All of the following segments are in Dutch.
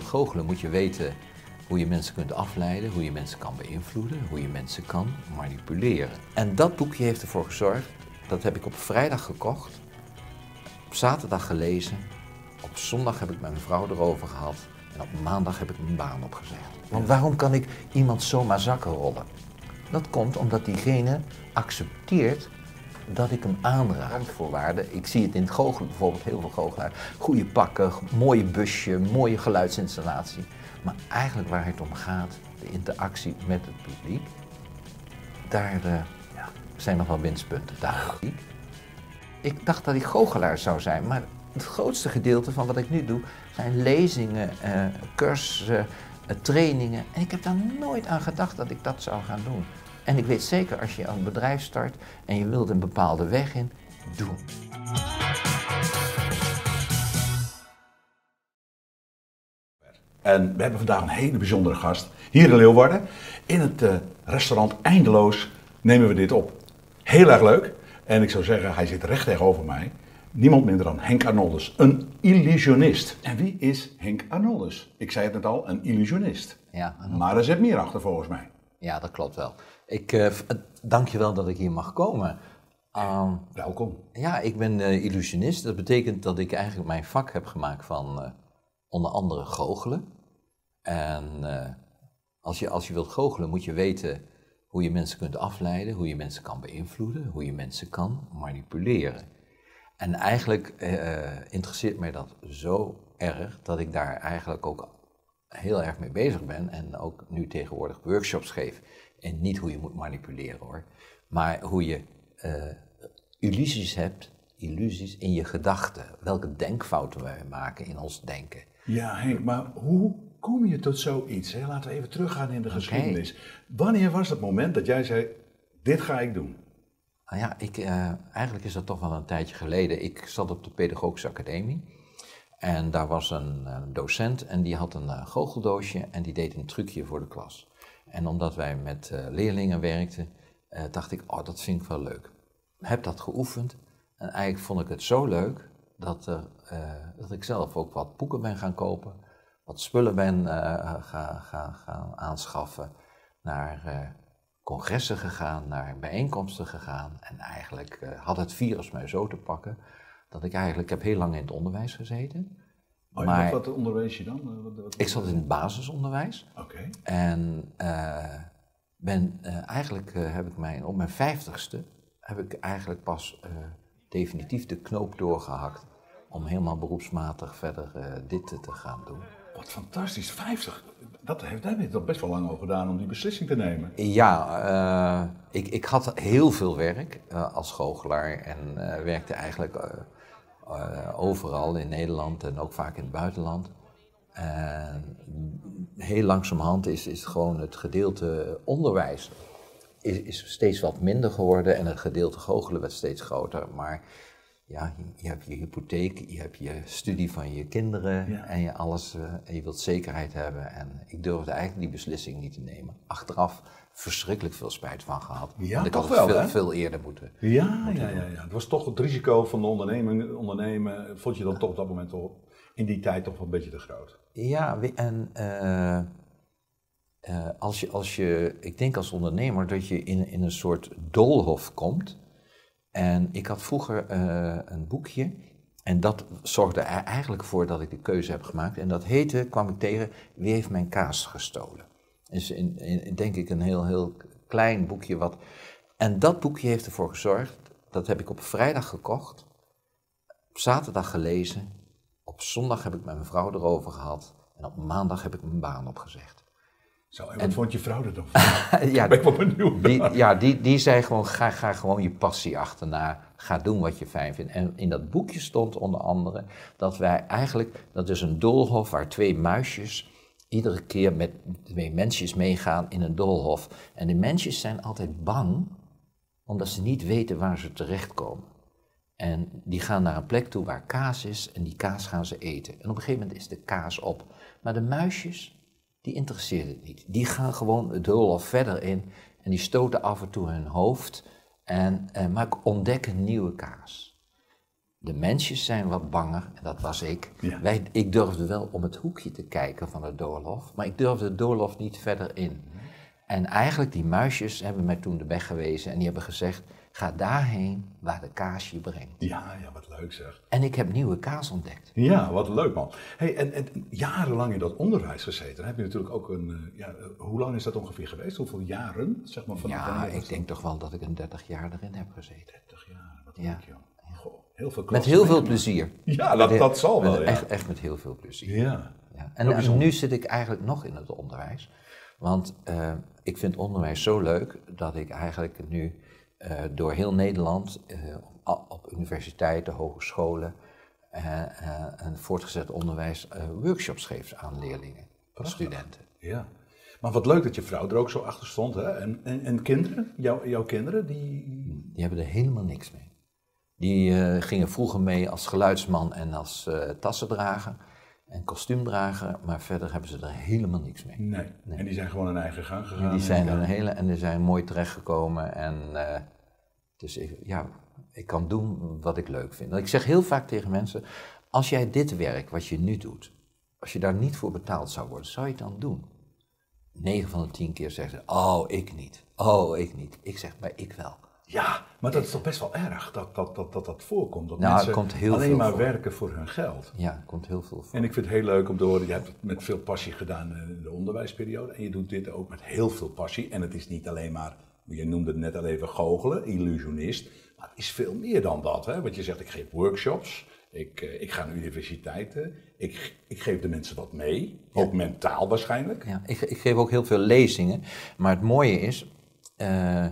wilt goochelen moet je weten hoe je mensen kunt afleiden, hoe je mensen kan beïnvloeden, hoe je mensen kan manipuleren. En dat boekje heeft ervoor gezorgd, dat heb ik op vrijdag gekocht, op zaterdag gelezen, op zondag heb ik mijn vrouw erover gehad en op maandag heb ik mijn baan opgezegd. Want waarom kan ik iemand zomaar zakken rollen? Dat komt omdat diegene accepteert dat ik hem aanraak. Randvoorwaarden. Ik zie het in het goochelen bijvoorbeeld, heel veel goochelaar. Goede pakken, mooie busje, mooie geluidsinstallatie. Maar eigenlijk waar het om gaat, de interactie met het publiek, daar uh, ja, zijn nog wel winstpunten. Daar. Ik dacht dat ik goochelaar zou zijn, maar het grootste gedeelte van wat ik nu doe zijn lezingen, uh, cursussen, uh, trainingen. En ik heb daar nooit aan gedacht dat ik dat zou gaan doen. En ik weet zeker, als je een bedrijf start en je wilt een bepaalde weg in, doen. En we hebben vandaag een hele bijzondere gast hier in Leeuwarden. In het uh, restaurant Eindeloos nemen we dit op. Heel erg leuk. En ik zou zeggen, hij zit recht tegenover mij. Niemand minder dan Henk Arnoldus, een illusionist. En wie is Henk Arnoldus? Ik zei het net al, een illusionist. Ja, Maar er zit meer achter volgens mij. Ja, dat klopt wel. Ik uh, dank je wel dat ik hier mag komen. Um, Welkom. Ja, ik ben uh, illusionist. Dat betekent dat ik eigenlijk mijn vak heb gemaakt van onder andere goochelen. En als, je, als je wilt goochelen moet je weten hoe je mensen kunt afleiden, hoe je mensen kan beïnvloeden, hoe je mensen kan manipuleren. En eigenlijk interesseert mij dat zo erg dat ik daar eigenlijk ook heel erg mee bezig ben en ook nu tegenwoordig workshops geef. En niet hoe je moet manipuleren hoor, maar hoe je uh, illusies hebt, illusies in je gedachten. Welke denkfouten wij maken in ons denken. Ja, Henk, maar hoe kom je tot zoiets? Hè? Laten we even teruggaan in de geschiedenis. Wanneer was het moment dat jij zei: Dit ga ik doen? Nou ja, ik, uh, eigenlijk is dat toch wel een tijdje geleden. Ik zat op de Pedagogische Academie. En daar was een, een docent en die had een uh, goocheldoosje en die deed een trucje voor de klas. En omdat wij met uh, leerlingen werkten, uh, dacht ik, oh, dat vind ik wel leuk. Heb dat geoefend en eigenlijk vond ik het zo leuk dat, er, dat ik zelf ook wat boeken ben gaan kopen, wat spullen ben gaan ga, ga aanschaffen, naar congressen gegaan, naar bijeenkomsten gegaan. En eigenlijk had het virus mij zo te pakken dat ik eigenlijk, heb heel lang in het onderwijs gezeten. Oh, maar, wat, wat onderwees je dan? Wat, wat, ik zat in het basisonderwijs. Oké. Okay. En uh, ben, uh, eigenlijk uh, heb ik mijn, op mijn vijftigste, heb ik eigenlijk pas definitief de knoop doorgehakt om helemaal beroepsmatig verder dit te gaan doen. Wat fantastisch, 50. Dat heeft, je toch best wel lang over gedaan om die beslissing te nemen. Ja, ik, ik had heel veel werk als goochelaar en werkte eigenlijk overal in Nederland en ook vaak in het buitenland. En heel langzamerhand is, is gewoon het gedeelte onderwijs is, is steeds wat minder geworden en het gedeelte goochelen werd steeds groter. Maar ja, je, hebt je hypotheek, je hebt je studie van je kinderen ja. en je alles, uh, en je wilt zekerheid hebben. En ik durfde eigenlijk die beslissing niet te nemen. Achteraf verschrikkelijk veel spijt van gehad. Ja, ik toch had wel, veel, veel eerder moeten. Ja, moeten ja, ja, ja, het was toch het risico van de onderneming, ondernemen. Vond je dan toch op dat moment toch, in die tijd toch wel een beetje te groot? Ja, en uh, uh, als, je, als je, ik denk als ondernemer dat je in, in een soort doolhof komt. En ik had vroeger uh, een boekje. En dat zorgde er eigenlijk voor dat ik de keuze heb gemaakt. En dat heette, kwam ik tegen, Wie heeft mijn kaas gestolen? Is in, in, denk ik een heel, heel klein boekje. Wat, en dat boekje heeft ervoor gezorgd, dat heb ik op vrijdag gekocht, op zaterdag gelezen, op zondag heb ik met mijn vrouw erover gehad en op maandag heb ik mijn baan opgezegd. Zo, en wat en, vond je vrouw er dan van? ja, ben ik wel benieuwd. Die, ja, die, die zei gewoon, ga, ga gewoon je passie achterna, ga doen wat je fijn vindt. En in dat boekje stond onder andere dat wij eigenlijk, dat is een doolhof waar twee muisjes iedere keer met twee mensjes meegaan in een doolhof. En de mensjes zijn altijd bang, omdat ze niet weten waar ze terechtkomen. En die gaan naar een plek toe waar kaas is en die kaas gaan ze eten. En op een gegeven moment is de kaas op. Maar de muisjes, die interesseert het niet. Die gaan gewoon het doolhof verder in en die stoten af en toe hun hoofd en, en maar ontdekken nieuwe kaas. De mensjes zijn wat banger, en dat was ik. Ja. Wij, ik durfde wel om het hoekje te kijken van het doorlof, maar ik durfde het doorlof niet verder in. En eigenlijk die muisjes hebben mij toen de weg gewezen en die hebben gezegd, ga daarheen waar de kaas je brengt. Ja, ja, wat leuk zeg. En ik heb nieuwe kaas ontdekt. Ja, wat leuk man. Hey, en, en jarenlang in dat onderwijs gezeten. Dan heb je natuurlijk ook een. eh, Ja, hoe lang is dat ongeveer geweest? Hoeveel jaren? Zeg maar Ja, ik denk toch wel dat ik een 30 jaar erin heb gezeten. 30 jaar. Wat Ja. leuk joh. Goh, heel veel Met heel veel plezier. Ja, dat, dat zal wel. met- Ja. echt, echt met heel veel plezier. ja. Ja. En, nu zit ik eigenlijk nog in het onderwijs. Want eh, ik vind onderwijs zo leuk dat ik eigenlijk nu eh, door heel Nederland eh, op, op universiteiten, hogescholen en voortgezet onderwijs workshops geef aan leerlingen, studenten. ja. Maar wat leuk dat je vrouw er ook zo achter stond. Hè? En, en, en kinderen? Jouw, jouw kinderen? Die... Die hebben er helemaal niks mee. Die eh, gingen vroeger mee als geluidsman en als eh tassendrager en kostuumdrager, maar verder hebben ze er helemaal niks mee. Nee. En die zijn gewoon hun eigen gang gegaan. Die zijn en, er een hele en die zijn mooi terechtgekomen. En eh, dus ik, ja, ik kan doen wat ik leuk vind. Ik zeg heel vaak tegen mensen: als jij dit werk wat je nu doet, als je daar niet voor betaald zou worden, zou je het dan doen? 9 van de 10 keer zeggen ze: Oh, ik niet. Oh, ik niet. Ik zeg: Maar ik wel. Ja, maar dat is toch best wel erg dat dat, dat, dat, dat voorkomt. Dat Nou, mensen komt heel alleen veel maar voor. werken voor hun geld. Ja, er komt heel veel voor. En ik vind het heel leuk om te horen, je hebt het met veel passie gedaan in de onderwijsperiode. En je doet dit ook met heel veel passie. En het is niet alleen maar, je noemde het net al even goochelen, illusionist. Maar het is veel meer dan dat. Hè? Want je zegt, ik geef workshops, ik, eh, ik ga naar universiteiten, ik, ik geef de mensen wat mee. Ook mentaal waarschijnlijk. Ja, ik, ik geef ook heel veel lezingen. Maar het mooie is, eh,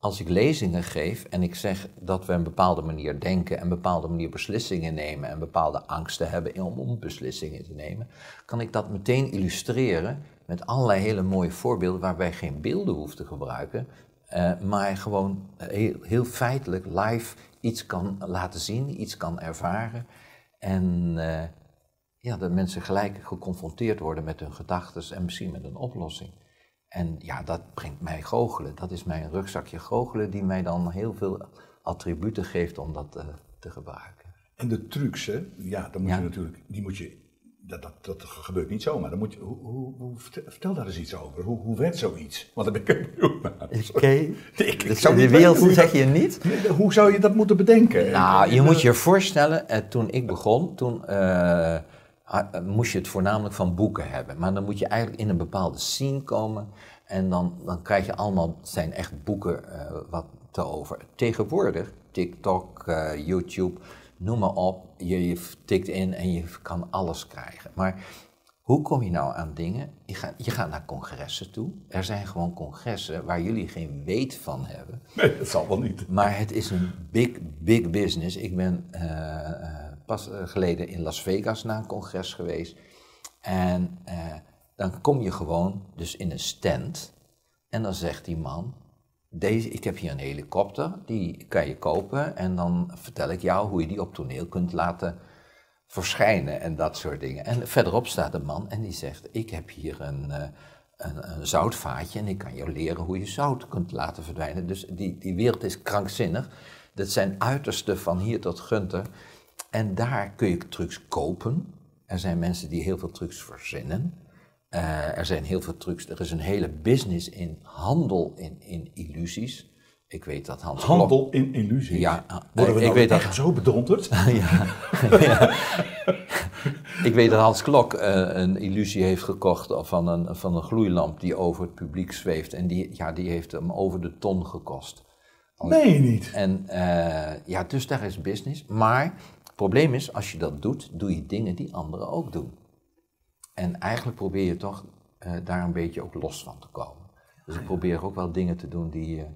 als ik lezingen geef en ik zeg dat we een bepaalde manier denken en een bepaalde manier beslissingen nemen en bepaalde angsten hebben om, beslissingen te nemen, kan ik dat meteen illustreren met allerlei hele mooie voorbeelden waarbij geen beelden hoeft te gebruiken, eh, maar gewoon heel, heel feitelijk live iets kan laten zien, iets kan ervaren. En eh, ja, dat mensen gelijk geconfronteerd worden met hun gedachten en misschien met een oplossing. En ja, dat brengt mij goochelen. Dat is mijn rugzakje goochelen die mij dan heel veel attributen geeft om dat eh, te gebruiken. En de trucs, hè, ja, dan moet Ja. je natuurlijk, die moet je, dat, dat, dat gebeurt niet zomaar. Dan moet je, hoe, hoe, hoe- vertel, daar eens iets over. Hoe, hoe werkt zoiets? Want daar ben ik benieuwd naar. Oké. Dus zou de wereld weten zeg je niet? hoe zou je dat moeten bedenken? Nou, je moet je voorstellen, eh, toen ik begon, toen eh, eh, moest je het voornamelijk van boeken hebben. Maar dan moet je eigenlijk in een bepaalde scene komen en dan, dan krijg je allemaal, het zijn echt boeken eh, wat te over. Tegenwoordig, TikTok, eh, YouTube, noem maar op, je, je tikt in en je kan alles krijgen. Maar hoe kom je nou aan dingen? Je gaat, je gaat naar congressen toe. Er zijn gewoon congressen waar jullie geen weet van hebben. Nee, dat zal wel niet. Maar het is een big, big business. Ik ben eh, eh, pas eh, geleden in Las Vegas naar een congres geweest. En eh, dan kom je gewoon dus in een stand. En dan zegt die man, deze, ik heb hier een helikopter, die kan je kopen. En dan vertel ik jou hoe je die op toneel kunt laten verschijnen en dat soort dingen. En verderop staat een man en die zegt, ik heb hier een, eh, een, een zoutvaatje en ik kan jou leren hoe je zout kunt laten verdwijnen. Dus die, die wereld is krankzinnig. Dat zijn uitersten van hier tot Gunter. En daar kun je trucs kopen. Er zijn mensen die heel veel trucs verzinnen. Eh, er zijn heel veel trucs. Er is een hele business in handel in, in illusies. Ik weet dat Hans Klok- Handel in illusies. Ja, eh, Worden we ik nou weet dat- echt zo bedonderd? ja. ja. Ik weet dat Hans Klok eh, een illusie heeft gekocht van een, van een gloeilamp die over het publiek zweeft. En die, ja, die heeft hem over de ton gekost. Nee, niet. En eh, ja, dus daar is business. Maar probleem is, als je dat doet, doe je dingen die anderen ook doen. En eigenlijk probeer je toch eh, daar een beetje ook los van te komen. Dus ik probeer ook wel dingen te doen die... eh,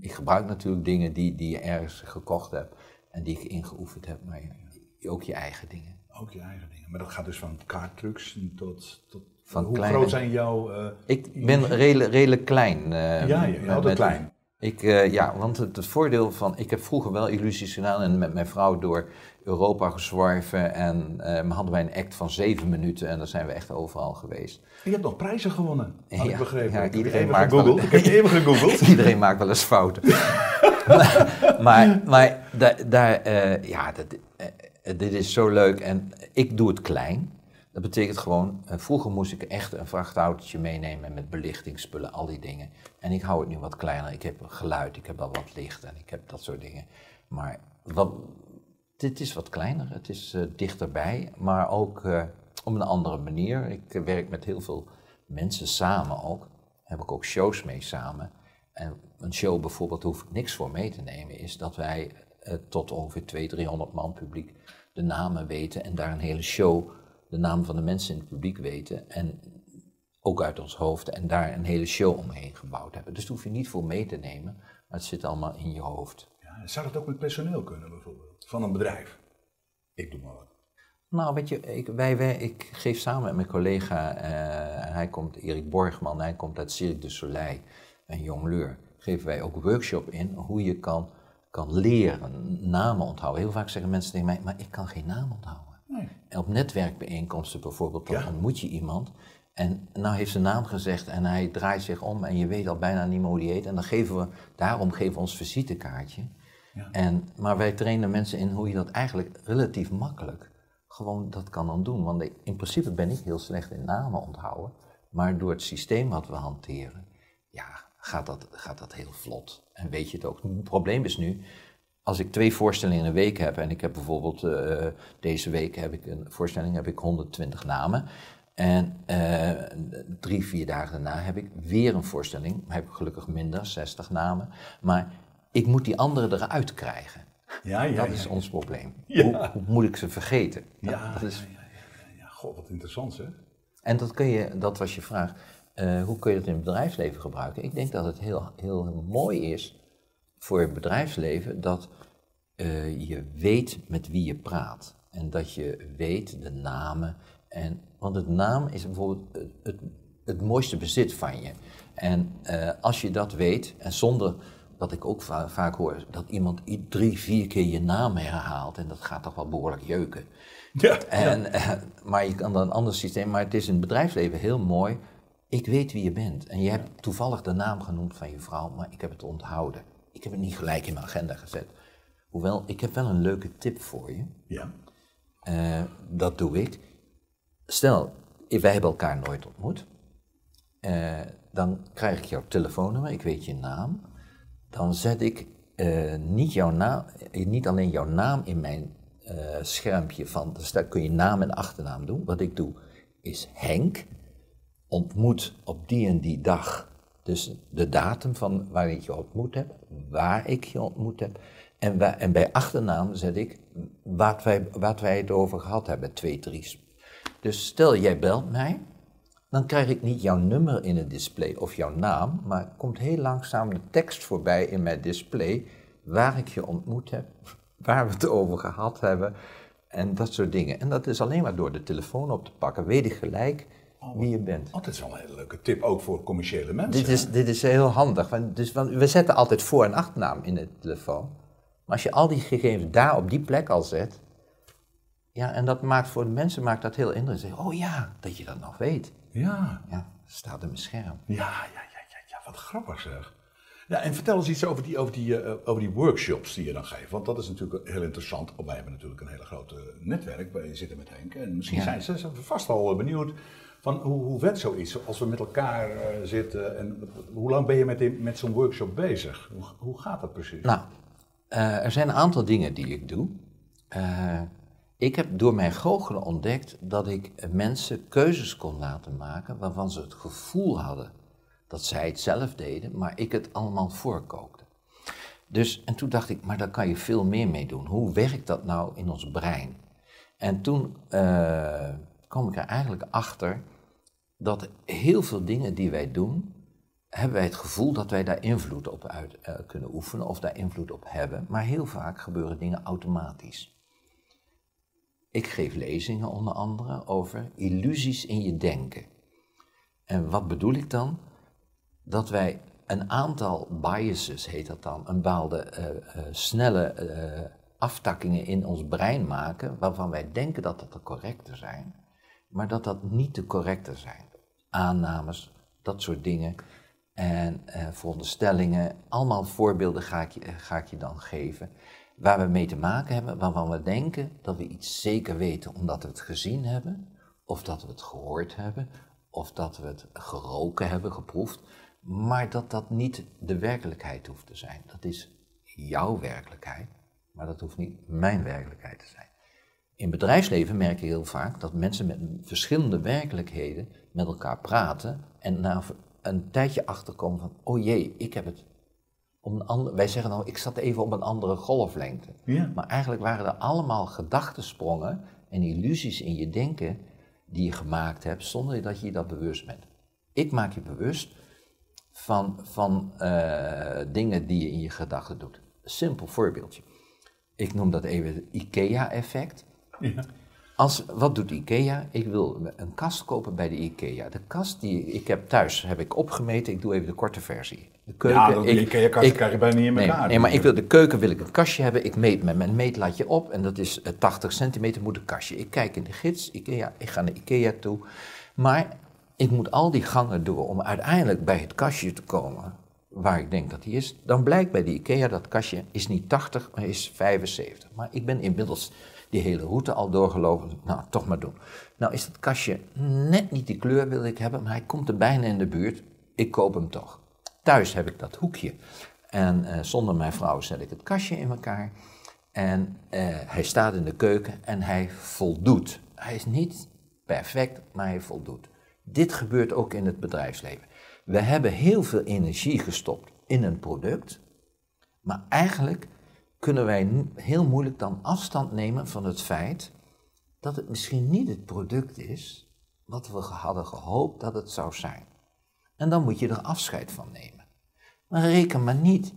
ik gebruik natuurlijk dingen die, die je ergens gekocht hebt en die ik ingeoefend heb, maar je- ook je eigen dingen. Ook je eigen dingen. Maar dat gaat dus van kaarttrucs tot... tot Van hoe kleine- groot zijn jouw... eh, Ik ben redelijk, redelijk klein. Ja, je- je met- klein. Ik, eh, ja, want het, het voordeel van... Ik heb vroeger wel illusies gedaan en met mijn vrouw door Europa gezworven. En maar hadden wij een act van zeven minuten en dan zijn we echt overal geweest. je hebt nog prijzen gewonnen, had ik begrepen. ja, ik heb iedereen maakt wel- Ik heb even gegoogeld. Iedereen maakt wel eens fouten. maar maar, maar da- daar, eh, ja, dat, dit is zo leuk en ik doe het klein. Dat betekent gewoon, eh, vroeger moest ik echt een vrachtautootje meenemen met belichtingsspullen, al die dingen. En ik hou het nu wat kleiner. Ik heb geluid, ik heb al wat licht en ik heb dat soort dingen. Maar wat, dit is wat kleiner, het is uh, dichterbij, maar ook uh, op een andere manier. Ik werk met heel veel mensen samen ook. Heb ik ook shows mee samen. En een show bijvoorbeeld hoef ik niks voor mee te nemen, is dat wij tot ongeveer 200, 300 man publiek de namen weten en daar een hele show de naam van de mensen in het publiek weten en ook uit ons hoofd en daar een hele show omheen gebouwd hebben. Dus daar hoef je niet voor mee te nemen, maar het zit allemaal in je hoofd. Ja, zou dat ook met personeel kunnen bijvoorbeeld, van een bedrijf? Ik doe maar wat. Nou, weet je, ik, wij, wij, ik geef samen met mijn collega, uh, hij komt, Erik Borgman, hij komt uit Cirque du Soleil, een jongleur, geven wij ook workshop in hoe je kan, kan leren, namen onthouden. Heel vaak zeggen mensen tegen mij, maar ik kan geen naam onthouden. Nee. Op netwerkbijeenkomsten bijvoorbeeld, dan ontmoet je iemand. En nou heeft zijn naam gezegd en hij draait zich om en je weet al bijna niet meer hoe die heet. En dan geven we, daarom geven we ons visitekaartje. Ja. En, maar wij trainen mensen in hoe je dat eigenlijk relatief makkelijk gewoon dat kan dan doen. Want in principe ben ik heel slecht in namen onthouden. Maar door het systeem wat we hanteren, ja, gaat dat, gaat dat heel vlot. En weet je het ook. Het probleem is nu, als ik twee voorstellingen in een week heb, en ik heb bijvoorbeeld uh, deze week heb ik een voorstelling, heb ik 120 namen. En uh, drie, vier dagen daarna heb ik weer een voorstelling, heb ik gelukkig minder, 60 namen. Maar ik moet die andere eruit krijgen. Ja, ja, dat is ons probleem. Hoe, hoe, moet ik ze vergeten? Ja, dat is... ja, God, wat interessant hè? En dat, kun je, dat was je vraag. Uh, hoe kun je dat in het bedrijfsleven gebruiken? Ik denk dat het heel, heel mooi is voor het bedrijfsleven dat uh, je weet met wie je praat. En dat je weet de namen. En, want het naam is bijvoorbeeld het, het, het mooiste bezit van je. En uh, als je dat weet, en zonder dat ik ook va vaak hoor dat iemand drie, vier keer je naam herhaalt. En dat gaat toch wel behoorlijk jeuken. Ja, en, ja. Uh, maar je kan dan een ander systeem. Maar het is in het bedrijfsleven heel mooi. Ik weet wie je bent. En je hebt toevallig de naam genoemd van je vrouw, maar ik heb het onthouden. Ik heb het niet gelijk in mijn agenda gezet. Hoewel, ik heb wel een leuke tip voor je. Ja. Uh, dat doe ik. Stel, wij hebben elkaar nooit ontmoet. Uh, dan krijg ik jouw telefoonnummer, ik weet je naam. Dan zet ik uh, niet, jouw naam, niet alleen jouw naam in mijn schermpje van, dus daar kun je naam en achternaam doen. Wat ik doe is Henk, ontmoet op die en die dag dus de datum van waar ik je ontmoet heb, waar ik je ontmoet heb. En, en bij achternaam zet ik wat wij, wat wij het over gehad hebben, twee, drie. Dus stel jij belt mij, dan krijg ik niet jouw nummer in het display of jouw naam, maar komt heel langzaam de tekst voorbij in mijn display waar ik je ontmoet heb, waar we het over gehad hebben en dat soort dingen. En dat is alleen maar door de telefoon op te pakken, weet ik gelijk Oh, wie je bent. Oh, dat is wel een hele leuke tip, ook voor commerciële mensen. Dit is, dit is heel handig, want, dus, want we zetten altijd voor- en achternaam in de telefoon. Maar als je al die gegevens daar op die plek al zet, ja, en dat maakt voor de mensen maakt dat heel indrukwekkend. Oh ja, dat je dat nog weet. Ja. Ja, staat in mijn scherm. Ja, ja, ja, ja, ja, wat grappig zeg. Ja, en vertel eens iets over die, over, die, uh, over die workshops die je dan geeft. Want dat is natuurlijk heel interessant. Wij hebben natuurlijk een hele grote netwerk. Wij zitten met Henk. En misschien ja. zijn ze vast al benieuwd van hoe, hoe werkt zoiets als we met elkaar uh, zitten? En hoe lang ben je met, die, met zo'n workshop bezig? Hoe, hoe, gaat dat precies? Nou, uh, er zijn een aantal dingen die ik doe. Ik heb door mijn goochelen ontdekt dat ik mensen keuzes kon laten maken waarvan ze het gevoel hadden dat zij het zelf deden, maar ik het allemaal voorkookte. Dus, en toen dacht ik, maar daar kan je veel meer mee doen. Hoe werkt dat nou in ons brein? En toen kwam ik er eigenlijk achter dat heel veel dingen die wij doen, hebben wij het gevoel dat wij daar invloed op uit uh, kunnen oefenen of daar invloed op hebben, maar heel vaak gebeuren dingen automatisch. Ik geef lezingen onder andere over illusies in je denken. En wat bedoel ik dan? Dat wij een aantal biases, heet dat dan, een bepaalde uh, uh, snelle aftakkingen in ons brein maken, waarvan wij denken dat dat de correcte zijn, maar dat dat niet de correcte zijn aannames, dat soort dingen. En veronderstellingen, allemaal voorbeelden ga ik, je, ga ik je dan geven. waar we mee te maken hebben, waarvan we denken dat we iets zeker weten omdat we het gezien hebben, of dat we het gehoord hebben, of dat we het geroken hebben, geproefd, maar dat dat niet de werkelijkheid hoeft te zijn. Dat is jouw werkelijkheid, maar dat hoeft niet mijn werkelijkheid te zijn. In bedrijfsleven merk je heel vaak dat mensen met verschillende werkelijkheden met elkaar praten en na een tijdje achterkomen van, oh jee, ik heb het om een ander, wij zeggen nou, ik zat even op een andere golflengte. Ja. Maar eigenlijk waren er allemaal gedachtensprongen en illusies in je denken die je gemaakt hebt zonder dat je je dat bewust bent. Ik maak je bewust van, van eh, dingen die je in je gedachten doet. Simpel voorbeeldje. Ik noem dat even het IKEA-effect. Ja. Als, wat doet IKEA? Ik wil een kast kopen bij de IKEA. De kast die ik heb thuis heb ik opgemeten. Ik doe even de korte versie. De keuken, Ja, dat- ik- die IKEA-kast krijg je bijna niet in nee, elkaar. Nee, maar ik wil de keuken wil ik een kastje hebben. Ik meet met mijn meetlatje op en dat is eh, 80 centimeter moet een kastje. Ik kijk in de gids, IKEA, ik ga naar IKEA toe. Maar ik moet al die gangen door om uiteindelijk bij het kastje te komen waar ik denk dat die is. Dan blijkt bij de IKEA dat kastje is niet 80, maar is 75. Maar ik ben inmiddels die hele route al doorgelopen. Nou, toch maar doen. Nou is dat kastje net niet die kleur wil ik hebben, maar hij komt er bijna in de buurt. Ik koop hem toch. Thuis heb ik dat hoekje. En eh, zonder mijn vrouw zet ik het kastje in elkaar. En eh, hij staat in de keuken en hij voldoet. Hij is niet perfect, maar hij voldoet. Dit gebeurt ook in het bedrijfsleven. We hebben heel veel energie gestopt in een product, maar eigenlijk kunnen wij heel moeilijk dan afstand nemen van het feit dat het misschien niet het product is wat we hadden gehoopt dat het zou zijn. En dan moet je er afscheid van nemen. Maar reken maar niet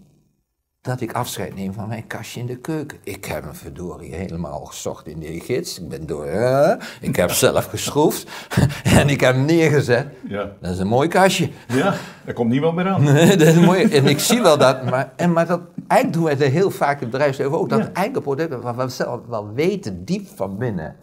dat ik afscheid neem van mijn kastje in de keuken. Ik heb hem verdorie helemaal gezocht in de gids. Ik ben door, eh, ik heb zelf geschroefd en ik heb hem neergezet. Ja. Dat is een mooi kastje. ja, daar komt niemand meer aan. dat is mooi. En ik zie wel dat, maar, en, maar dat, eigenlijk doen wij het heel vaak in het bedrijfsleven ook. Dat Ja. eigen product, waarvan we zelf wel weten, diep van binnen,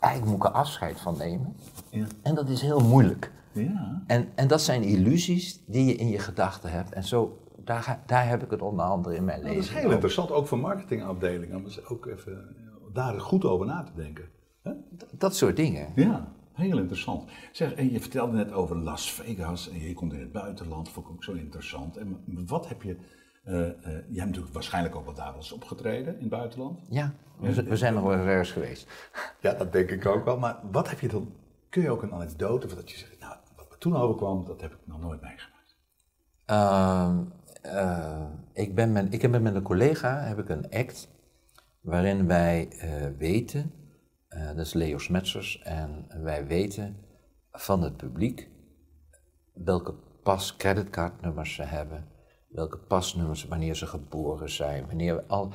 eigenlijk moet ik er afscheid van nemen. Ja. En dat is heel moeilijk. Ja. En, en dat zijn illusies die je in je gedachten hebt. En zo, daar, ga- daar heb ik het onder andere in mijn Nou, leven. dat is heel interessant, ook voor marketingafdelingen, om eens ook even eh, daar goed over na te denken. Dat soort dingen. Ja, heel interessant. Zeg, en je vertelde net over Las Vegas en je komt in het buitenland, vond ik ook zo interessant. En wat heb je, eh, eh, jij hebt natuurlijk waarschijnlijk ook wel daar wel eens opgetreden in het buitenland. Ja, we zijn nog wel ergens geweest. Ja, dat denk ik ook wel. Maar wat heb je dan, kun je ook een anekdote of dat je zegt, nou, wat me toen overkwam, dat heb ik nog nooit meegemaakt. Ehm, eh, ik, ben met, ik heb met een collega heb ik een act waarin wij eh, weten, eh, dat is Leo Smetsers, en wij weten van het publiek welke pas creditcardnummers ze hebben, welke pasnummers, wanneer ze geboren zijn, wanneer we al,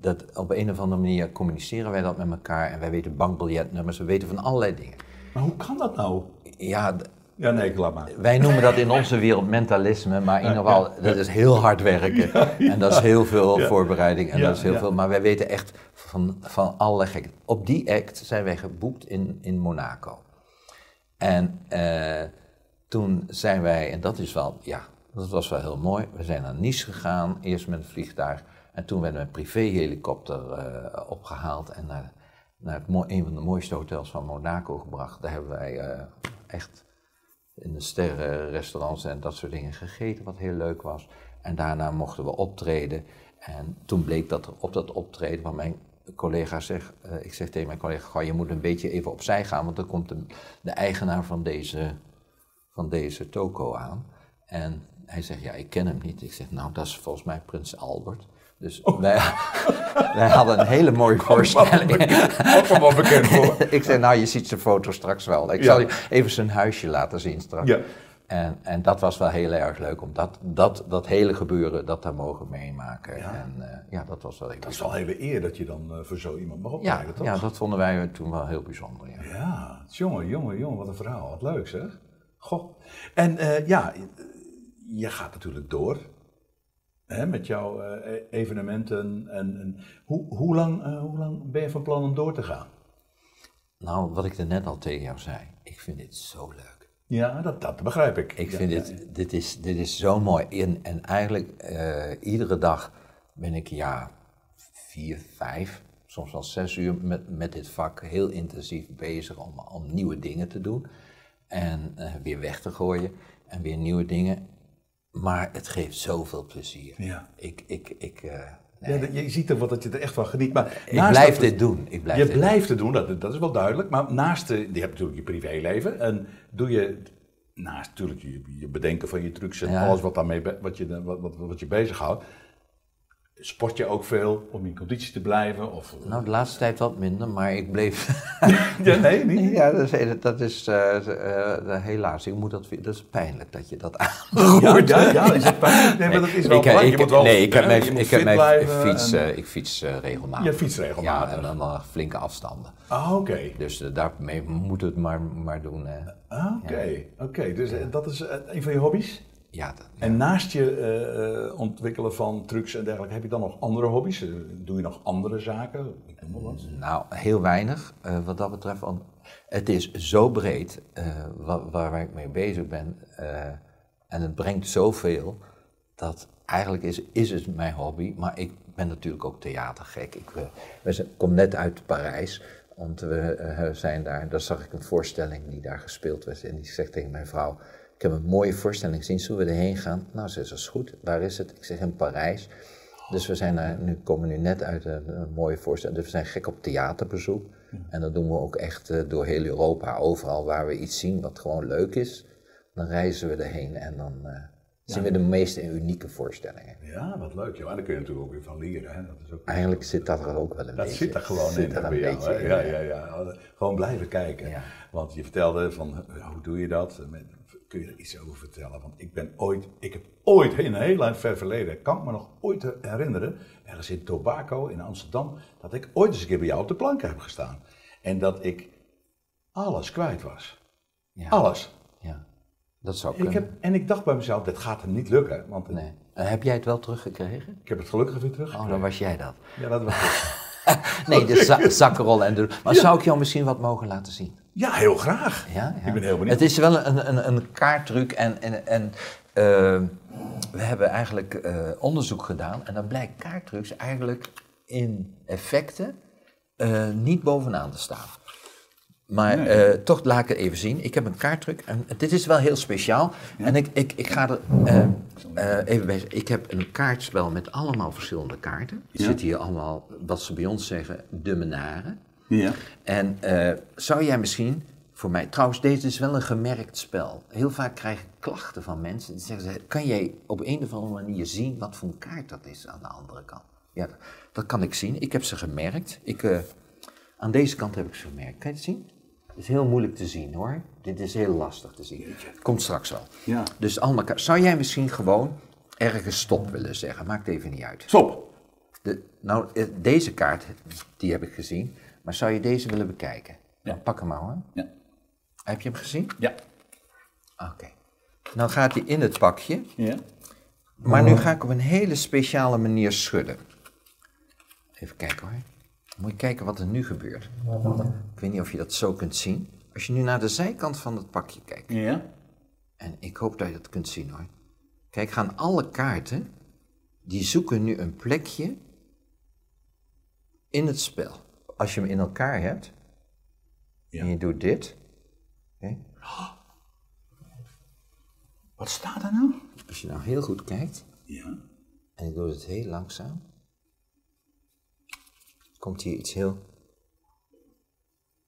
dat, op een of andere manier communiceren wij dat met elkaar en wij weten bankbiljetnummers, we weten van allerlei dingen. Maar hoe kan dat nou? Ja, Ja, nee, laat maar. wij noemen dat in onze wereld mentalisme, maar in ieder geval, dat is heel hard werken. En dat is heel veel voorbereiding en dat is heel veel, maar wij weten echt van, van alle gekken. Op die act zijn wij geboekt in, in Monaco. En eh, toen zijn wij, en dat is wel, ja, dat was wel heel mooi. We zijn naar Nice gegaan, eerst met een vliegtuig. En toen werden we met een privéhelikopter eh opgehaald en naar, naar het een van de mooiste hotels van Monaco gebracht. Daar hebben wij eh, echt in de sterrenrestaurants en dat soort dingen gegeten, wat heel leuk was. En daarna mochten we optreden. En toen bleek dat op dat optreden, want mijn collega zegt, eh, ik zeg tegen mijn collega, "Goh, je moet een beetje even opzij gaan, want dan komt de, de eigenaar van deze, van deze toko aan. En hij zegt, ja, ik ken hem niet. Ik zeg, nou, dat is volgens mij prins Albert. Dus wij, wij hadden een hele mooie voorstelling. Ook wat bekend ik zei, nou, je ziet zijn foto straks wel. Ik Ja. zal je even zijn huisje laten zien straks. Ja. En, en dat was wel heel erg leuk, om dat, dat, dat hele gebeuren, dat daar mogen meemaken. Ja. En eh, ja, dat was wel heel Dat is wel hele eer dat je dan eh, voor zo iemand mag ja, optreden, toch? ja, dat vonden wij toen wel heel bijzonder. Ja. Ja, jongen, jongen, jongen, wat een verhaal. Wat leuk zeg. Goh. En eh, ja, je gaat natuurlijk door hè, met jouw eh, e- evenementen. En, en hoe, hoe, lang, eh, hoe lang ben je van plan om door te gaan? Nou, wat ik er net al tegen jou zei, ik vind dit zo leuk. Ja, dat, dat begrijp ik. Ik Ja, vind ja, dit, dit, is, dit is zo mooi. En, en eigenlijk, eh, iedere dag ben ik, ja, vier, vijf, soms wel zes uur met, met dit vak heel intensief bezig om, om nieuwe dingen te doen. En weer weg te gooien en weer nieuwe dingen. Maar het geeft zoveel plezier. Ja. Ik, ik, ik, eh, Ja, je ziet er wat dat je er echt van geniet. Maar ik blijf dat- dit doen. Ik blijf je dit blijft het doen, dat, dat is wel duidelijk. Maar naast, de, je hebt natuurlijk je privéleven. En doe je naast natuurlijk je, je bedenken van je trucs en Ja. alles wat, daarmee, wat, je, wat, wat, wat je bezighoudt. Sport je ook veel om in conditie te blijven? Of, doen. Nou, de laatste tijd wat minder, maar ik bleef... ja, nee, niet. ja, dat is, dat is eh, eh, helaas. Ik moet dat, dat is pijnlijk dat je dat Ja, aanroert. ja, ja, is het pijn? Nee, maar dat is wel ik, belangrijk. ik, Je moet wel, nee, ik heb mijn, ik heb mijn fiets, en- eh, ik fiets eh, regelmatig. Je fietst regelmatig. Ja, en dan flinke afstanden. Ah, oké. Dus eh, daarmee moet het maar, maar doen. Ah, Oké, oké. Dus eh, dat is eh, een van je hobby's? Ja, dat- En naast je eh, eh, ontwikkelen van trucs en dergelijke, heb je dan nog andere hobby's? Eh, Doe je nog andere zaken? Ik noem maar wat. Nou, heel weinig wat dat betreft. Want het is zo breed eh, wa- waar, ik mee bezig ben. en het brengt zoveel. Dat eigenlijk is, is het mijn hobby. Maar ik ben natuurlijk ook theatergek. Ik we kom net uit Parijs. Want we zijn daar, daar zag ik een voorstelling die daar gespeeld werd. En die zegt tegen mijn vrouw, ik heb een mooie voorstelling gezien, zullen we erheen gaan? Nou, ze dat is goed. Waar is het? Ik zeg, in Parijs. Dus we zijn daar, nu komen nu net uit een, een mooie voorstelling. Dus we zijn gek op theaterbezoek. En dat doen we ook echt eh, door heel Europa. Overal waar we iets zien wat gewoon leuk is, dan reizen we erheen en dan eh, zien we de meeste unieke voorstellingen. Ja, wat leuk. joh. En daar kun je natuurlijk ook weer van leren. Hè? Dat, is ook Eigenlijk zit dat er ook wel een dat beetje. zit er gewoon zit in er een jou. in, Ja, ja. ja, ja. Gewoon blijven kijken. Ja. Want je vertelde van, eh, hoe doe je dat? Met- Kun je er iets over vertellen? Want ik ben ooit, ik heb ooit in een heel ver verleden, kan ik me nog ooit herinneren, ergens in Tobacco in Amsterdam, dat ik ooit eens een keer bij jou op de plank heb gestaan. En dat ik alles kwijt was. Ja. Alles. Ja, dat zou Ik kunnen. heb, en ik dacht bij mezelf, dit gaat hem niet lukken. Want Nee. Eh, heb jij het wel teruggekregen? ik heb het gelukkig weer terug. Oh, dan was jij dat. Ja, dat was het. Nee, de za zakkenrol en de... Maar zou ik jou misschien wat mogen laten zien? Ja, heel graag. Ja, ja. Ik ben heel benieuwd. Het is wel een, een, een kaarttruc en, en, en eh, we hebben eigenlijk eh, onderzoek gedaan en dan blijkt kaarttrucs eigenlijk in effecten eh, niet bovenaan te staan. Maar eh, toch laat ik het even zien. Ik heb een kaarttruc en dit is wel heel speciaal. En ik, ik, ik ga er even bij. Ik heb een kaartspel met allemaal verschillende kaarten. Er zitten hier allemaal, wat ze bij ons zeggen, de menaren. Ja. En eh, zou jij misschien voor mij, trouwens, deze is wel een gemerkt spel. Heel vaak krijg ik klachten van mensen. Die zeggen, ze, kan jij op een of andere manier zien wat voor een kaart dat is aan de andere kant? Ja, dat kan ik zien. Ik heb ze gemerkt. Ik, eh, aan deze kant heb ik ze gemerkt. Kan je het zien? Het is heel moeilijk te zien hoor. Dit is heel lastig te zien. Komt straks wel. Ja. Dus allemaal Zou jij misschien gewoon ergens stop willen zeggen? Maakt even niet uit. Stop. De, nou, eh, deze kaart, die heb ik gezien. Maar zou je deze willen bekijken? Ja. Pak hem maar hoor. Ja. Heb je hem gezien? Ja. Oké. Nou gaat hij in het pakje. Ja. Maar nu ga ik op een hele speciale manier schudden. Even kijken hoor. Moet je kijken wat er nu gebeurt. Ik weet niet of je dat zo kunt zien. Als je nu naar de zijkant van het pakje kijkt. Ja. En ik hoop dat je dat kunt zien hoor. Kijk, gaan alle kaarten, die zoeken nu een plekje in het spel. Als je hem in elkaar hebt, Ja. en je doet dit. Wat staat er nou? Als je nou heel goed kijkt, Ja. en ik doe het heel langzaam, komt hier iets heel...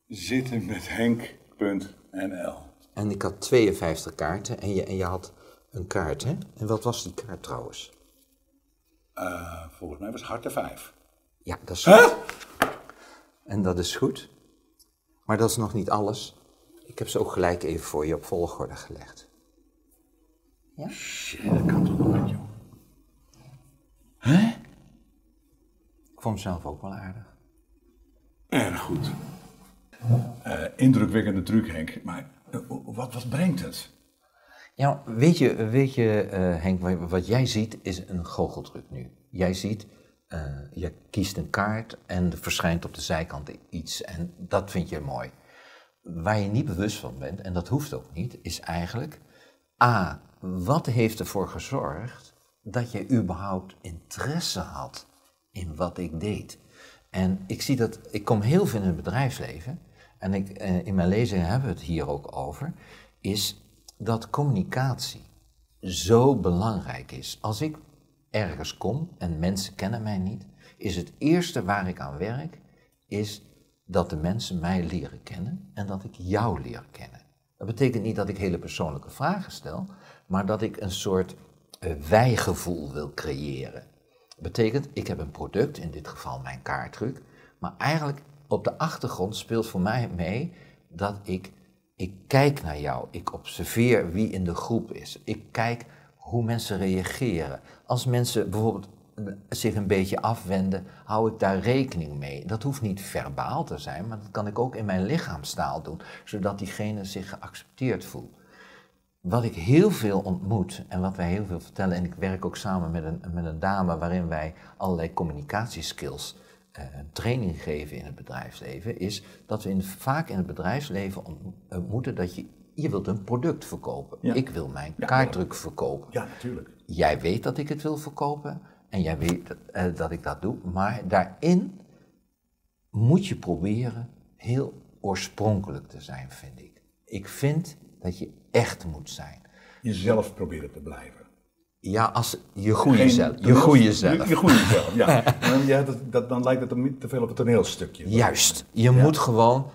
Zitten met Henk.nl. En ik had 52 kaarten en je, en je had een kaart, hè? En wat was die kaart trouwens? Eh, volgens mij was Harte 5. Ja, dat is goed. En dat is goed. Maar dat is nog niet alles. Ik heb ze ook gelijk even voor je op volgorde gelegd. Shit, dat kan toch nooit, joh. Ik vond hem zelf ook wel aardig. Erg goed. Eh, indrukwekkende truc, Henk. Maar eh, wat, wat brengt het? Ja, weet je, weet je eh, Henk, wat, wat jij ziet is een goocheltruc nu. Jij ziet, eh, je kiest een kaart en er verschijnt op de zijkant iets. En dat vind je mooi. Waar je niet bewust van bent, en dat hoeft ook niet, is eigenlijk... A, wat heeft ervoor gezorgd dat je überhaupt interesse had in wat ik deed. En ik zie dat, ik kom heel veel in het bedrijfsleven, en ik, eh, in mijn lezingen hebben we het hier ook over, is dat communicatie zo belangrijk is. Als ik ergens kom en mensen kennen mij niet, is het eerste waar ik aan werk, is dat de mensen mij leren kennen en dat ik jou leer kennen. Dat betekent niet dat ik hele persoonlijke vragen stel, maar dat ik een soort uh, wijgevoel wil creëren. Dat betekent, ik heb een product, in dit geval mijn kaartdruk, maar eigenlijk op de achtergrond speelt voor mij mee dat ik, ik kijk naar jou, ik observeer wie in de groep is, ik kijk hoe mensen reageren. Als mensen bijvoorbeeld zich een beetje afwenden, hou ik daar rekening mee. Dat hoeft niet verbaal te zijn, maar dat kan ik ook in mijn lichaamstaal doen, zodat diegene zich geaccepteerd voelt. Wat ik heel veel ontmoet en wat wij heel veel vertellen, en ik werk ook samen met een, met een dame waarin wij allerlei communicatieskills uh, training geven in het bedrijfsleven, is dat we in, vaak in het bedrijfsleven ontmoeten dat je, je wilt een product verkopen. Ik wil mijn kaartdruk verkopen. Ja, natuurlijk. Jij weet dat ik het wil verkopen en jij weet dat, uh, dat ik dat doe, maar daarin moet je proberen heel oorspronkelijk te zijn, vind ik. Ik vind dat je echt moet zijn. Jezelf proberen te blijven. Ja, als je goede zelf. Je goede zelf. Je, goede zelf, ja. dan, ja dat, dat, dan lijkt het niet te veel op het toneelstukje. Juist. Je moet gewoon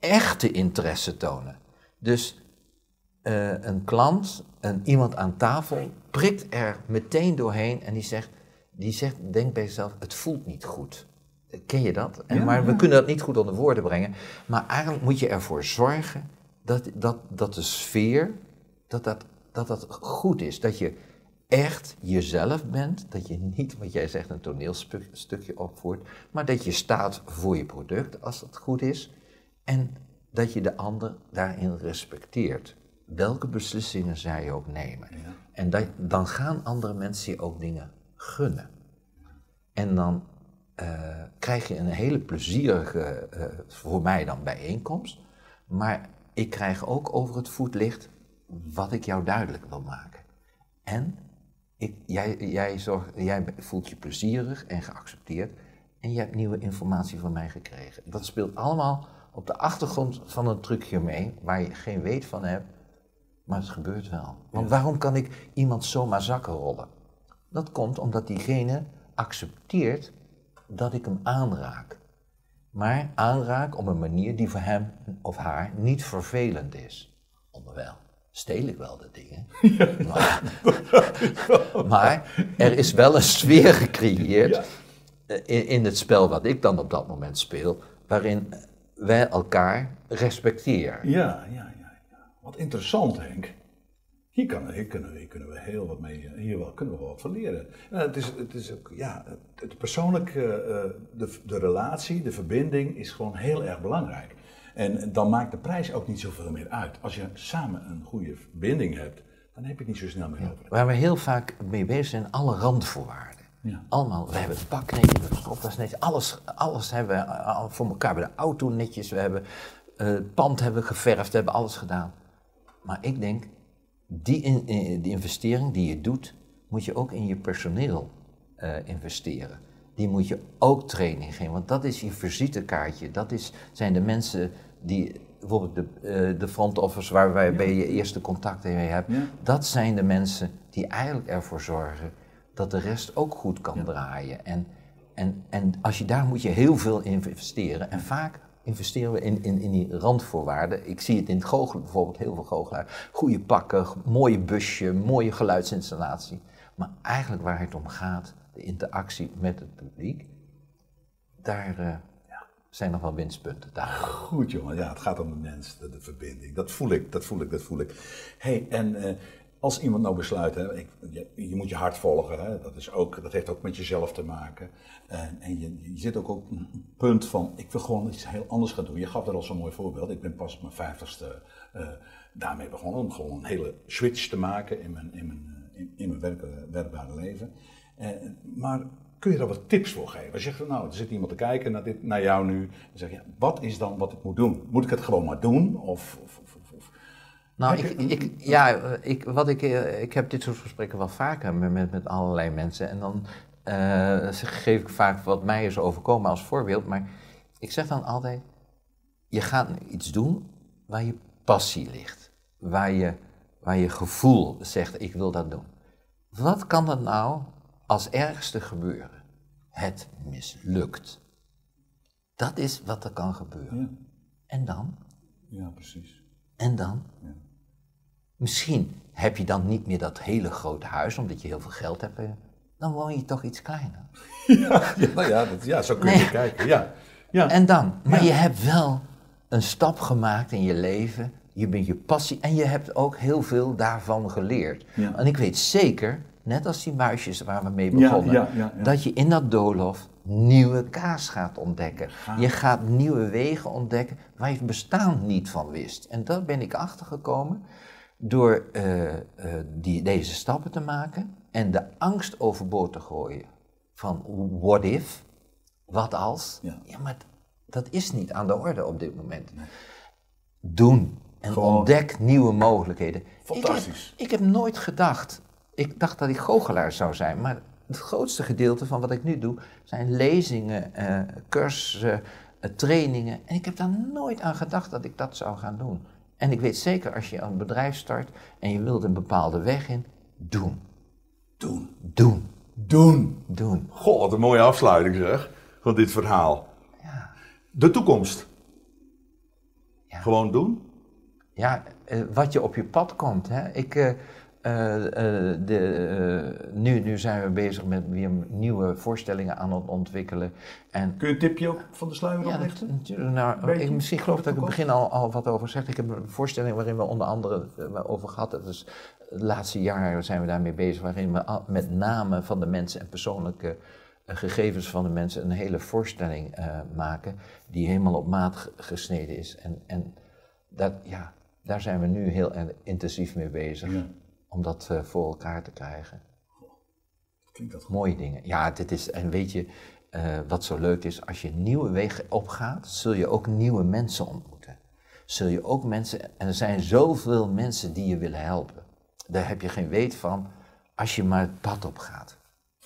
echte interesse tonen. Dus uh, een klant, een, iemand aan tafel, prikt er meteen doorheen en die zegt, die zegt, denk bij jezelf, het voelt niet goed. Ken je dat? En, maar we kunnen dat niet goed onder woorden brengen. Maar eigenlijk moet je ervoor zorgen dat, dat, dat de sfeer, dat dat, dat dat goed is. Dat je echt jezelf bent. Dat je niet, wat jij zegt, een toneelstukje opvoert. Maar dat je staat voor je product, als dat goed is. En dat je de ander daarin respecteert. Welke beslissingen zij ook nemen. En dat, dan gaan andere mensen je ook dingen gunnen. En dan uh, krijg je een hele plezierige, uh, voor mij dan, bijeenkomst. Maar ik krijg ook over het voetlicht wat ik jou duidelijk wil maken. En ik, jij, jij, zorg, jij voelt je plezierig en geaccepteerd. En je hebt nieuwe informatie van mij gekregen. Dat speelt allemaal op de achtergrond van een trucje mee, waar je geen weet van hebt. Maar het gebeurt wel. Want waarom kan ik iemand zomaar zakken rollen? Dat komt omdat diegene accepteert dat ik hem aanraak. Maar aanraak op een manier die voor hem of haar niet vervelend is. Onderwijl steel ik wel de dingen. Maar, maar, er is wel een sfeer gecreëerd in, in het spel wat ik dan op dat moment speel, waarin wij elkaar respecteren. Ja. ja. Wat interessant, Henk. Hier, kan, hier, kunnen, we, hier kunnen we heel wat mee, hier wel, kunnen we wel wat van leren. het is, het is ook, ja, het, persoonlijke, uh, de, de relatie, de verbinding is gewoon heel erg belangrijk. En dan maakt de prijs ook niet zoveel meer uit. Als je samen een goede verbinding hebt, dan heb je het niet zo snel meer ja. over. Waar we heel vaak mee bezig zijn, alle randvoorwaarden. Ja. Allemaal, we hebben het pak netjes, de stropdas netjes, alles, alles hebben we voor elkaar. We hebben de auto netjes, we hebben uh, het pand hebben geverfd, we hebben alles gedaan. Maar ik denk, die, in, die investering die je doet, moet je ook in je personeel uh, investeren. Die moet je ook training geven, want dat is je visitekaartje. Dat is, zijn de mensen die, bijvoorbeeld de, uh, de front office waar wij bij je eerste contacten mee hebt. Dat zijn de mensen die eigenlijk ervoor zorgen dat de rest ook goed kan draaien. En, en, en als je, daar moet je heel veel in investeren. En vaak investeren we in, in, in die randvoorwaarden. Ik zie het in het goochelen bijvoorbeeld, heel veel goochelaar. Goede pakken, mooie busje, mooie geluidsinstallatie. Maar eigenlijk waar het om gaat, de interactie met het publiek, daar uh, ja, zijn nog wel winstpunten. Daar. Goed jongen, ja, het gaat om de mens, de, verbinding. Dat voel ik, dat voel ik, dat voel ik. hey, en uh, als iemand nou besluit, hè, ik, je, je, moet je hart volgen, hè, dat, is ook, dat heeft ook met jezelf te maken. En, en je, je, zit ook op een punt van, ik wil gewoon iets heel anders gaan doen. Je gaf er al zo'n mooi voorbeeld. Ik ben pas op mijn vijftigste uh, daarmee begonnen, om gewoon een hele switch te maken in mijn, in mijn, in, in mijn werk, werkbare leven. Maar kun je daar wat tips voor geven? Als je zegt, nou, er zit iemand te kijken naar, dit, naar jou nu. Dan zeg je, wat is dan wat ik moet doen? Moet ik het gewoon maar doen? Of, of, nou, ik, ik, ja, ik, wat ik, ik heb dit soort gesprekken wel vaker met, met, allerlei mensen. En dan Uh, geef ik vaak wat mij is overkomen als voorbeeld. Maar ik zeg dan altijd: je gaat iets doen waar je passie ligt. Waar je, waar je gevoel zegt: ik wil dat doen. Wat kan er nou als ergste gebeuren? Het mislukt. Dat is wat er kan gebeuren. Ja. En dan? Ja, precies. En dan? Ja. Misschien heb je dan niet meer dat hele grote huis, omdat je heel veel geld hebt. Eh, dan woon je toch iets kleiner. Ja, ja, nou ja, dat, ja zo kun je kijken. Ja. Ja. En dan? Maar je hebt wel een stap gemaakt in je leven. Je bent je passie en je hebt ook heel veel daarvan geleerd. En ik weet zeker, net als die muisjes waar we mee begonnen, dat je in dat doolhof nieuwe kaas gaat ontdekken. Je gaat nieuwe wegen ontdekken waar je het bestaan niet van wist. En daar ben ik achtergekomen door uh, uh, die, deze stappen te maken en de angst overboord te gooien. Van what if, wat als. Ja, ja maar dat is niet aan de orde op dit moment. Nee. Doen en ontdek nieuwe mogelijkheden. Fantastisch. Ik heb, ik heb nooit gedacht, ik dacht dat ik goochelaar zou zijn, maar het grootste gedeelte van wat ik nu doe zijn lezingen, uh, cursussen, trainingen. En ik heb daar nooit aan gedacht dat ik dat zou gaan doen. En ik weet zeker, als je een bedrijf start en je wilt een bepaalde weg in, doen. Doen. Doen. Doen. Doen. Goh, wat een mooie afsluiting zeg, van dit verhaal. Ja. De toekomst. Ja. Gewoon doen? Ja, uh, wat je op je pad komt. Hè. Ik, uh, de, uh, nu, nu zijn we bezig met weer nieuwe voorstellingen aan het ontwikkelen. En, Kun je een tipje ook van de sluier ja, natuurlijk. Nou, ik, misschien geloof dat ik in het begin al, al wat over zeg. Ik heb een voorstelling waarin we onder andere over gehad. Dat is, het laatste jaar zijn we daarmee bezig. Waarin we met namen van de mensen en persoonlijke gegevens van de mensen een hele voorstelling maken. Die helemaal op maat gesneden is. En, en dat, ja, daar zijn we nu heel intensief mee bezig. Ja om dat uh, voor elkaar te krijgen. Klinkt dat goed. Mooie dingen. Ja, dit is, en weet je, uh, wat zo leuk is, als je nieuwe wegen opgaat, zul je ook nieuwe mensen ontmoeten. Zul je ook mensen, en er zijn zoveel mensen die je willen helpen. Daar heb je geen weet van als je maar het pad op gaat.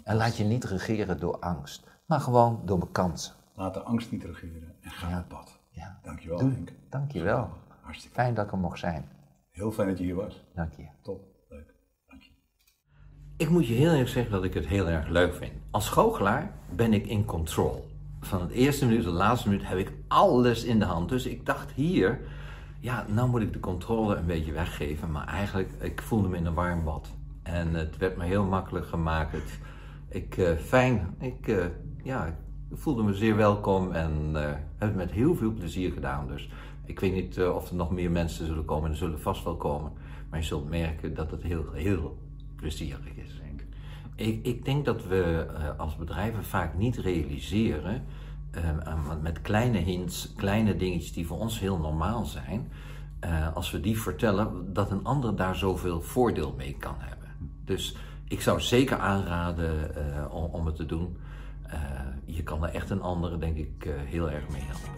En laat je niet regeren door angst, maar gewoon door kansen. Laat de angst niet regeren en ga ja. het pad. Ja. Dankjewel, Doe. Henk. Dankjewel. Hartstikke fijn dat ik er mocht zijn. Heel fijn dat je hier was. Dank je. Top. Ik moet je heel erg zeggen dat ik het heel erg leuk vind. Als goochelaar ben ik in control. Van het eerste minuut tot de laatste minuut heb ik alles in de hand. Dus ik dacht hier, ja, nou moet ik de controle een beetje weggeven. Maar eigenlijk, ik voelde me in een warm bad. En het werd me heel makkelijk gemaakt. ik, uh, fijn, ik, uh, ja, ik voelde me zeer welkom en uh, heb het met heel veel plezier gedaan. Dus ik weet niet of er nog meer mensen zullen komen, er zullen vast wel komen. Maar je zult merken dat het heel, heel plezierig is. Ik, ik denk dat we uh, als bedrijven vaak niet realiseren, uh, met kleine hints, kleine dingetjes die voor ons heel normaal zijn, als we die vertellen, dat een ander daar zoveel voordeel mee kan hebben. Dus ik zou zeker aanraden om, het te doen. je kan er echt een andere, denk ik, heel erg mee helpen.